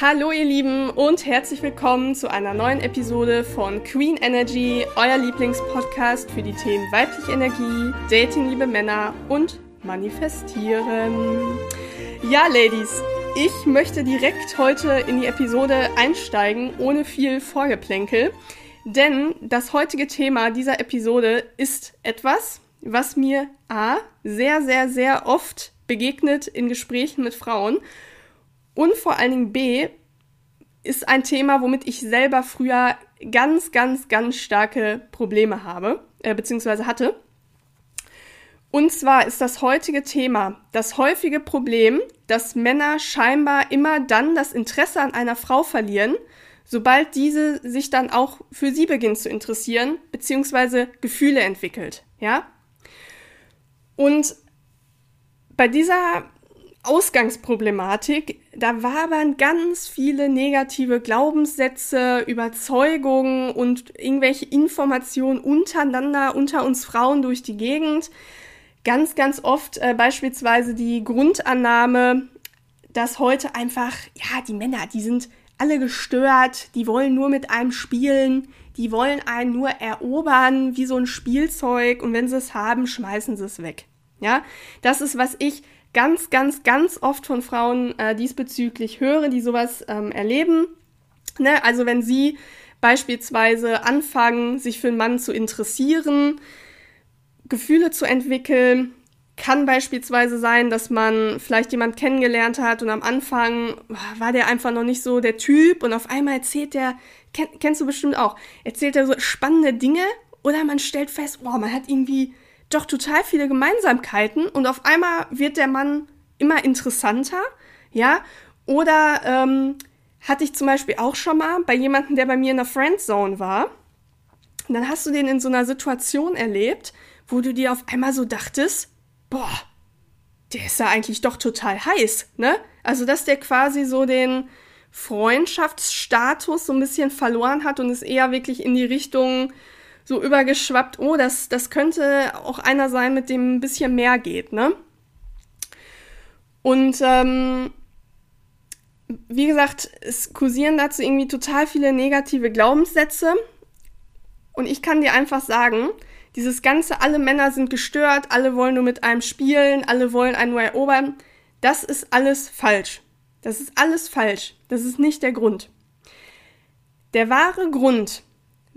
Hallo ihr Lieben und herzlich willkommen zu einer neuen Episode von Queen Energy, euer Lieblingspodcast für die Themen weibliche Energie, Dating, liebe Männer und Manifestieren. Ja, Ladies, ich möchte direkt heute in die Episode einsteigen, ohne viel Vorgeplänkel, denn das heutige Thema dieser Episode ist etwas, was mir A sehr, sehr, sehr oft begegnet in Gesprächen mit Frauen und vor allen Dingen B ist ein Thema, womit ich selber früher ganz, ganz, ganz starke Probleme habe, äh, beziehungsweise hatte. Und zwar ist das heutige Thema das häufige Problem, dass Männer scheinbar immer dann das Interesse an einer Frau verlieren, sobald diese sich dann auch für sie beginnt zu interessieren, beziehungsweise Gefühle entwickelt, ja? Und bei dieser Ausgangsproblematik, da wabern ganz viele negative Glaubenssätze, Überzeugungen und irgendwelche Informationen untereinander, unter uns Frauen durch die Gegend. Ganz, ganz oft äh, beispielsweise die Grundannahme, dass heute einfach, ja, die Männer, die sind alle gestört, die wollen nur mit einem spielen, die wollen einen nur erobern wie so ein Spielzeug und wenn sie es haben, schmeißen sie es weg. Ja, das ist, was ich ganz, ganz, ganz oft von Frauen äh, diesbezüglich höre, die sowas ähm, erleben. Ne? Also wenn sie beispielsweise anfangen, sich für einen Mann zu interessieren, Gefühle zu entwickeln, kann beispielsweise sein, dass man vielleicht jemand kennengelernt hat und am Anfang war der einfach noch nicht so der Typ und auf einmal erzählt der, kenn, kennst du bestimmt auch, erzählt er so spannende Dinge oder man stellt fest, oh, man hat irgendwie doch total viele Gemeinsamkeiten und auf einmal wird der Mann immer interessanter, ja. Oder ähm, hatte ich zum Beispiel auch schon mal bei jemandem, der bei mir in der Friendzone war. Und dann hast du den in so einer Situation erlebt, wo du dir auf einmal so dachtest, boah, der ist ja eigentlich doch total heiß, ne? Also, dass der quasi so den Freundschaftsstatus so ein bisschen verloren hat und es eher wirklich in die Richtung so übergeschwappt, oh, das, das könnte auch einer sein, mit dem ein bisschen mehr geht, ne? Und ähm, wie gesagt, es kursieren dazu irgendwie total viele negative Glaubenssätze. Und ich kann dir einfach sagen, dieses ganze, alle Männer sind gestört, alle wollen nur mit einem spielen, alle wollen einen nur erobern, das ist alles falsch. Das ist alles falsch. Das ist nicht der Grund. Der wahre Grund,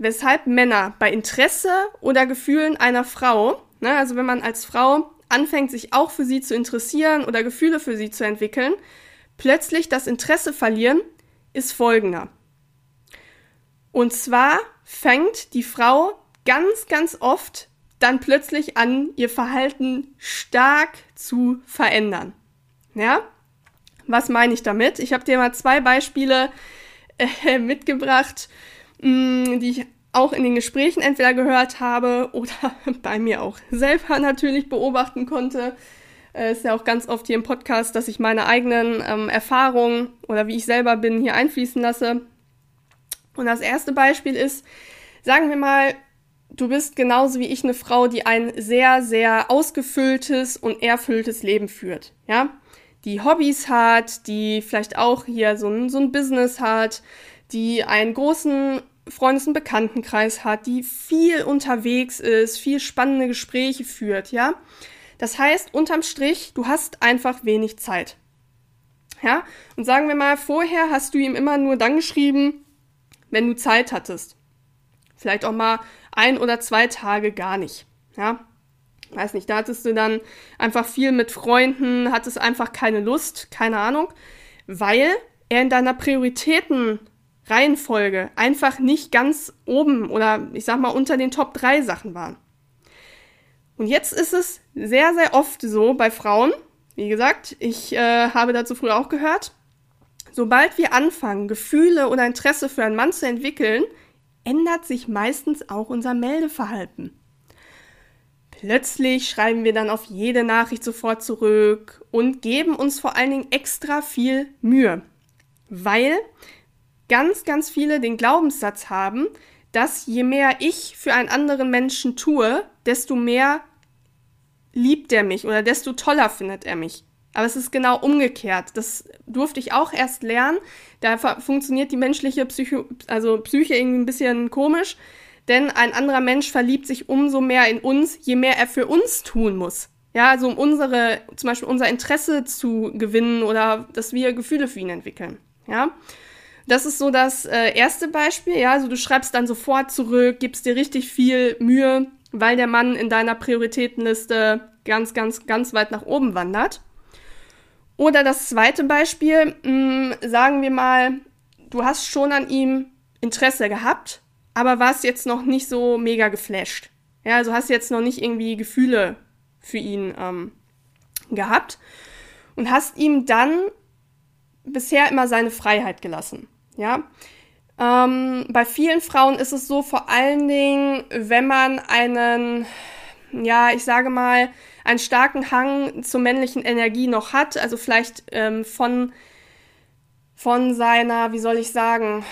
weshalb Männer bei Interesse oder Gefühlen einer Frau, ne, also wenn man als Frau anfängt, sich auch für sie zu interessieren oder Gefühle für sie zu entwickeln, plötzlich das Interesse verlieren, ist folgender. Und zwar fängt die Frau ganz, ganz oft dann plötzlich an, ihr Verhalten stark zu verändern. Ja? Was meine ich damit? Ich habe dir mal zwei Beispiele äh, mitgebracht, mh, die ich auch in den Gesprächen entweder gehört habe oder bei mir auch selber natürlich beobachten konnte. Äh, ist ja auch ganz oft hier im Podcast, dass ich meine eigenen ähm, Erfahrungen oder wie ich selber bin hier einfließen lasse. Und das erste Beispiel ist, sagen wir mal, du bist genauso wie ich eine Frau, die ein sehr, sehr ausgefülltes und erfülltes Leben führt. Ja, die Hobbys hat, die vielleicht auch hier so ein, so ein Business hat, die einen großen Freundes- und Bekanntenkreis hat, die viel unterwegs ist, viel spannende Gespräche führt, ja. Das heißt, unterm Strich, du hast einfach wenig Zeit. Ja, und sagen wir mal, vorher hast du ihm immer nur dann geschrieben, wenn du Zeit hattest. Vielleicht auch mal ein oder zwei Tage gar nicht. Ja, weiß nicht, da hattest du dann einfach viel mit Freunden, hattest einfach keine Lust, keine Ahnung, weil er in deiner Prioritäten Reihenfolge einfach nicht ganz oben oder ich sag mal unter den Top 3 Sachen waren. Und jetzt ist es sehr, sehr oft so bei Frauen, wie gesagt, ich äh, habe dazu früher auch gehört, sobald wir anfangen, Gefühle oder Interesse für einen Mann zu entwickeln, ändert sich meistens auch unser Meldeverhalten. Plötzlich schreiben wir dann auf jede Nachricht sofort zurück und geben uns vor allen Dingen extra viel Mühe, weil ganz, ganz viele den Glaubenssatz haben, dass je mehr ich für einen anderen Menschen tue, desto mehr liebt er mich oder desto toller findet er mich. Aber es ist genau umgekehrt. Das durfte ich auch erst lernen. Da funktioniert die menschliche Psycho also Psyche irgendwie ein bisschen komisch. Denn ein anderer Mensch verliebt sich umso mehr in uns, je mehr er für uns tun muss. Ja, also um unsere, zum Beispiel unser Interesse zu gewinnen oder dass wir Gefühle für ihn entwickeln. Ja. Das ist so das äh, erste Beispiel, ja. Also du schreibst dann sofort zurück, gibst dir richtig viel Mühe, weil der Mann in deiner Prioritätenliste ganz, ganz, ganz weit nach oben wandert. Oder das zweite Beispiel, mh, hm, sagen wir mal, du hast schon an ihm Interesse gehabt, aber warst jetzt noch nicht so mega geflasht. Ja, also hast jetzt noch nicht irgendwie Gefühle für ihn ähm, gehabt und hast ihm dann bisher immer seine Freiheit gelassen. Ja. Ähm, bei vielen Frauen ist es so, vor allen Dingen, wenn man einen, ja, ich sage mal, einen starken Hang zur männlichen Energie noch hat, also vielleicht ähm, von, von seiner, wie soll ich sagen,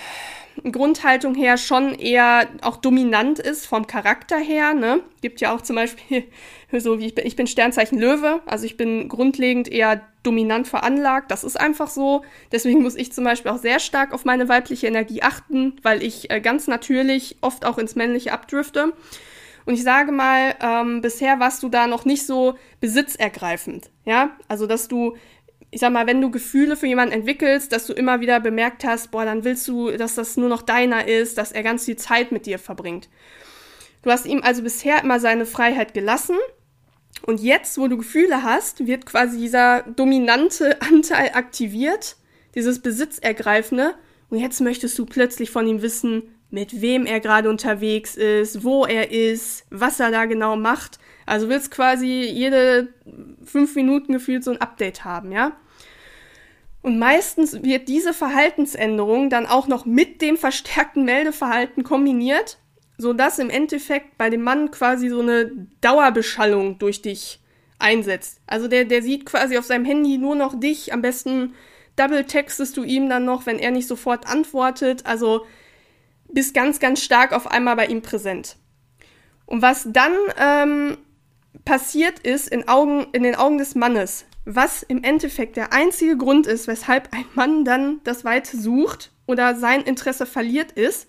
Grundhaltung her schon eher auch dominant ist vom Charakter her. Ne? Gibt ja auch zum Beispiel so wie ich bin, ich bin Sternzeichen Löwe, also ich bin grundlegend eher dominant veranlagt. Das ist einfach so. Deswegen muss ich zum Beispiel auch sehr stark auf meine weibliche Energie achten, weil ich äh, ganz natürlich oft auch ins Männliche abdrifte. Und ich sage mal, ähm, bisher warst du da noch nicht so besitzergreifend. Ja, also dass du ich sag mal, wenn du Gefühle für jemanden entwickelst, dass du immer wieder bemerkt hast, boah, dann willst du, dass das nur noch deiner ist, dass er ganz viel Zeit mit dir verbringt. Du hast ihm also bisher immer seine Freiheit gelassen. Und jetzt, wo du Gefühle hast, wird quasi dieser dominante Anteil aktiviert, dieses Besitzergreifende. Und jetzt möchtest du plötzlich von ihm wissen, mit wem er gerade unterwegs ist, wo er ist, was er da genau macht. Also willst quasi jede fünf Minuten gefühlt so ein Update haben, ja? Und meistens wird diese Verhaltensänderung dann auch noch mit dem verstärkten Meldeverhalten kombiniert, sodass im Endeffekt bei dem Mann quasi so eine Dauerbeschallung durch dich einsetzt. Also der, der sieht quasi auf seinem Handy nur noch dich. Am besten double textest du ihm dann noch, wenn er nicht sofort antwortet. Also bist ganz, ganz stark auf einmal bei ihm präsent. Und was dann ähm, passiert ist in, Augen, in den Augen des Mannes, was im Endeffekt der einzige Grund ist, weshalb ein Mann dann das Weite sucht oder sein Interesse verliert, ist,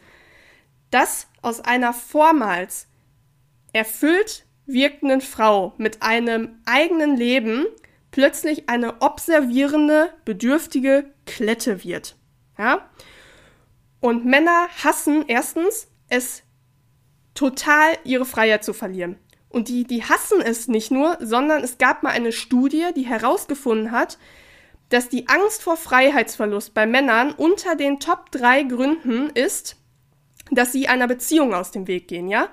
dass aus einer vormals erfüllt wirkenden Frau mit einem eigenen Leben plötzlich eine observierende, bedürftige Klette wird. Ja? Und Männer hassen erstens es total ihre Freiheit zu verlieren. Und die, die hassen es nicht nur, sondern es gab mal eine Studie, die herausgefunden hat, dass die Angst vor Freiheitsverlust bei Männern unter den Top 3 Gründen ist, dass sie einer Beziehung aus dem Weg gehen, ja?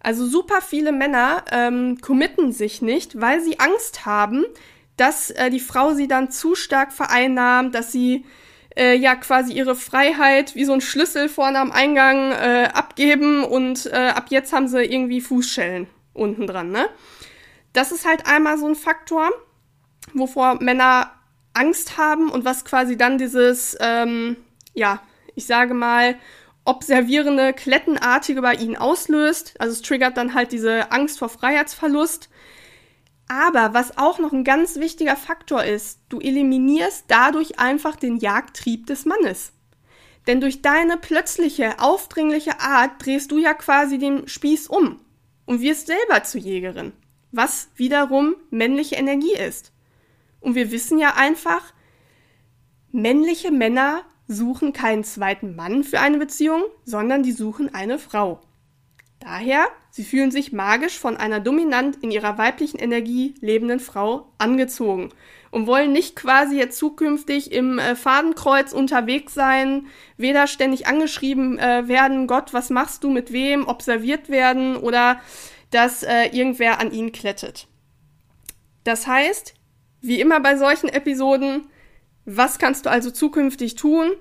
Also super viele Männer ähm, committen sich nicht, weil sie Angst haben, dass äh, die Frau sie dann zu stark vereinnahmt, dass sie äh, ja quasi ihre Freiheit wie so ein Schlüssel vorne am Eingang äh, abgeben und äh, ab jetzt haben sie irgendwie Fußschellen unten dran, ne? Das ist halt einmal so ein Faktor, wovor Männer Angst haben und was quasi dann dieses, ähm, ja, ich sage mal, observierende, klettenartige bei ihnen auslöst. Also es triggert dann halt diese Angst vor Freiheitsverlust. Aber was auch noch ein ganz wichtiger Faktor ist, du eliminierst dadurch einfach den Jagdtrieb des Mannes. Denn durch deine plötzliche, aufdringliche Art drehst du ja quasi den Spieß um und wirst selber zur Jägerin, was wiederum männliche Energie ist. Und wir wissen ja einfach, männliche Männer suchen keinen zweiten Mann für eine Beziehung, sondern die suchen eine Frau. Daher, sie fühlen sich magisch von einer dominant in ihrer weiblichen Energie lebenden Frau angezogen und wollen nicht quasi jetzt zukünftig im äh, Fadenkreuz unterwegs sein, weder ständig angeschrieben äh, werden, Gott, was machst du mit wem, observiert werden oder dass äh, irgendwer an ihnen klettet. Das heißt, wie immer bei solchen Episoden, was kannst du also zukünftig tun?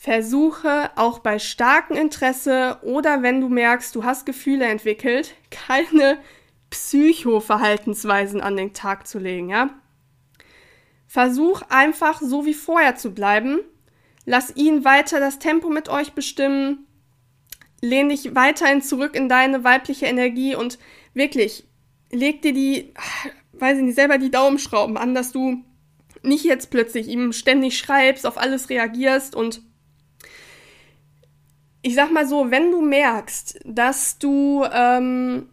Versuche auch bei starkem Interesse oder wenn du merkst, du hast Gefühle entwickelt, keine Psychoverhaltensweisen an den Tag zu legen, ja? Versuch einfach so wie vorher zu bleiben. Lass ihn weiter das Tempo mit euch bestimmen. Lehn dich weiterhin zurück in deine weibliche Energie und wirklich leg dir die weiß ich nicht, selber die Daumenschrauben an, dass du nicht jetzt plötzlich ihm ständig schreibst, auf alles reagierst und ich sag mal so, wenn du merkst, dass du, ähm,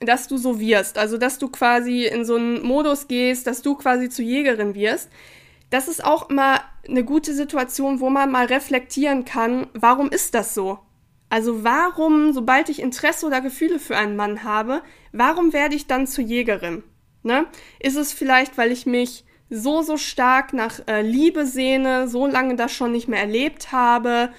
dass du so wirst, also dass du quasi in so einen Modus gehst, dass du quasi zu Jägerin wirst, das ist auch immer eine gute Situation, wo man mal reflektieren kann, warum ist das so? Also warum, sobald ich Interesse oder Gefühle für einen Mann habe, warum werde ich dann zur Jägerin? Ne? Ist es vielleicht, weil ich mich so, so stark nach äh, Liebe sehne, so lange das schon nicht mehr erlebt habe?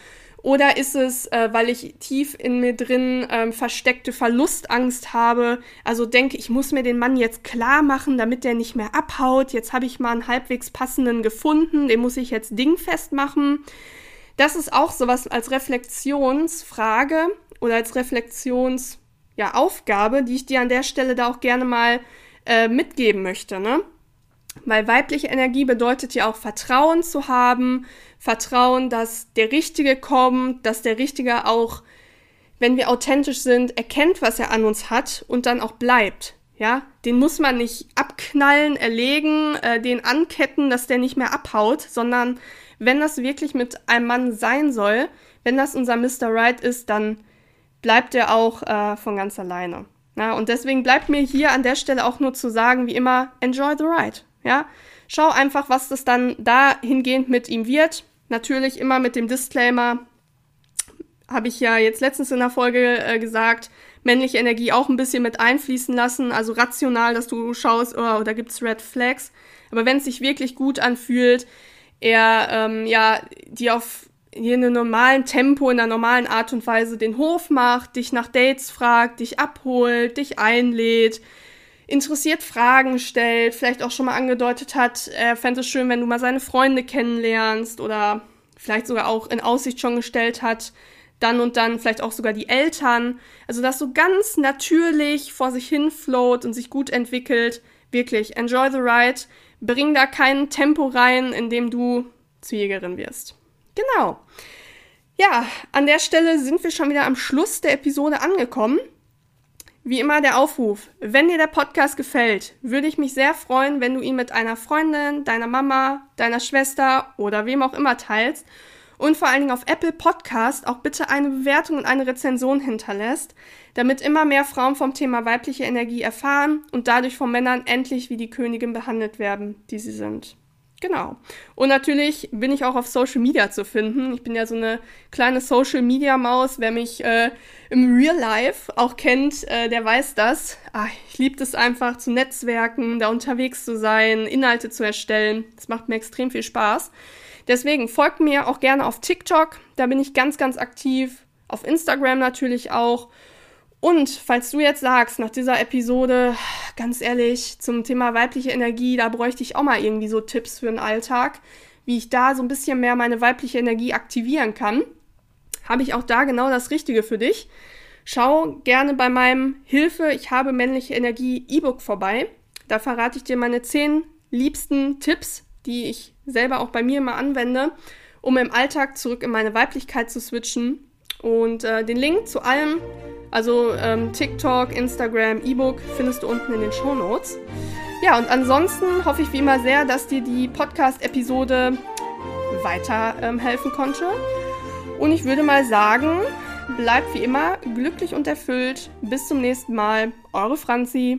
Oder ist es, äh, weil ich tief in mir drin ähm, versteckte Verlustangst habe? Also denke, ich muss mir den Mann jetzt klar machen, damit der nicht mehr abhaut. Jetzt habe ich mal einen halbwegs passenden gefunden, den muss ich jetzt dingfest machen. Das ist auch sowas als Reflexionsfrage oder als Reflexions ja, die ich dir an der Stelle da auch gerne mal äh, mitgeben möchte. Ne? Weil weibliche Energie bedeutet ja auch Vertrauen zu haben, Vertrauen, dass der Richtige kommt, dass der Richtige auch, wenn wir authentisch sind, erkennt, was er an uns hat und dann auch bleibt. Ja, den muss man nicht abknallen, erlegen, äh, den anketten, dass der nicht mehr abhaut, sondern wenn das wirklich mit einem Mann sein soll, wenn das unser Mr. Right ist, dann bleibt er auch äh, von ganz alleine. Ja, und deswegen bleibt mir hier an der Stelle auch nur zu sagen, wie immer, enjoy the ride. Ja, schau einfach, was das dann dahingehend mit ihm wird. Natürlich immer mit dem Disclaimer, habe ich ja jetzt letztens in der Folge äh, gesagt, männliche Energie auch ein bisschen mit einfließen lassen, also rational, dass du schaust, oh, da gibt's Red Flags. Aber wenn es sich wirklich gut anfühlt, er ähm, ja die auf hier in einem normalen Tempo, in einer normalen Art und Weise den Hof macht, dich nach Dates fragt, dich abholt, dich einlädt, interessiert Fragen stellt, vielleicht auch schon mal angedeutet hat, er fände es schön, wenn du mal seine Freunde kennenlernst oder vielleicht sogar auch in Aussicht schon gestellt hat, dann und dann vielleicht auch sogar die Eltern. Also das so ganz natürlich vor sich hin float und sich gut entwickelt. Wirklich, enjoy the ride. Bring da kein Tempo rein, in dem du zu Jägerin wirst. Genau. Ja, an der Stelle sind wir schon wieder am Schluss der Episode angekommen. Wie immer der Aufruf, wenn dir der Podcast gefällt, würde ich mich sehr freuen, wenn du ihn mit einer Freundin, deiner Mama, deiner Schwester oder wem auch immer teilst und vor allen Dingen auf Apple Podcast auch bitte eine Bewertung und eine Rezension hinterlässt, damit immer mehr Frauen vom Thema weibliche Energie erfahren und dadurch von Männern endlich wie die Königin behandelt werden, die sie sind. Genau. Und natürlich bin ich auch auf Social Media zu finden. Ich bin ja so eine kleine Social Media Maus. Wer mich äh, im Real Life auch kennt, äh, der weiß das. Ah, ich liebe es einfach zu netzwerken, da unterwegs zu sein, Inhalte zu erstellen. Das macht mir extrem viel Spaß. Deswegen folgt mir auch gerne auf TikTok. Da bin ich ganz, ganz aktiv. Auf Instagram natürlich auch. Und falls du jetzt sagst, nach dieser Episode, ganz ehrlich, zum Thema weibliche Energie, da bräuchte ich auch mal irgendwie so Tipps für den Alltag, wie ich da so ein bisschen mehr meine weibliche Energie aktivieren kann, habe ich auch da genau das Richtige für dich. Schau gerne bei meinem Hilfe, ich habe männliche Energie E-Book vorbei. Da verrate ich dir meine zehn liebsten Tipps, die ich selber auch bei mir immer anwende, um im Alltag zurück in meine Weiblichkeit zu switchen. Und äh, den Link zu allem also ähm, TikTok, Instagram, E-Book findest du unten in den Show Notes. Ja, und ansonsten hoffe ich wie immer sehr, dass dir die Podcast-Episode weiterhelfen ähm, konnte. Und ich würde mal sagen, bleibt wie immer glücklich und erfüllt. Bis zum nächsten Mal. Eure Franzi.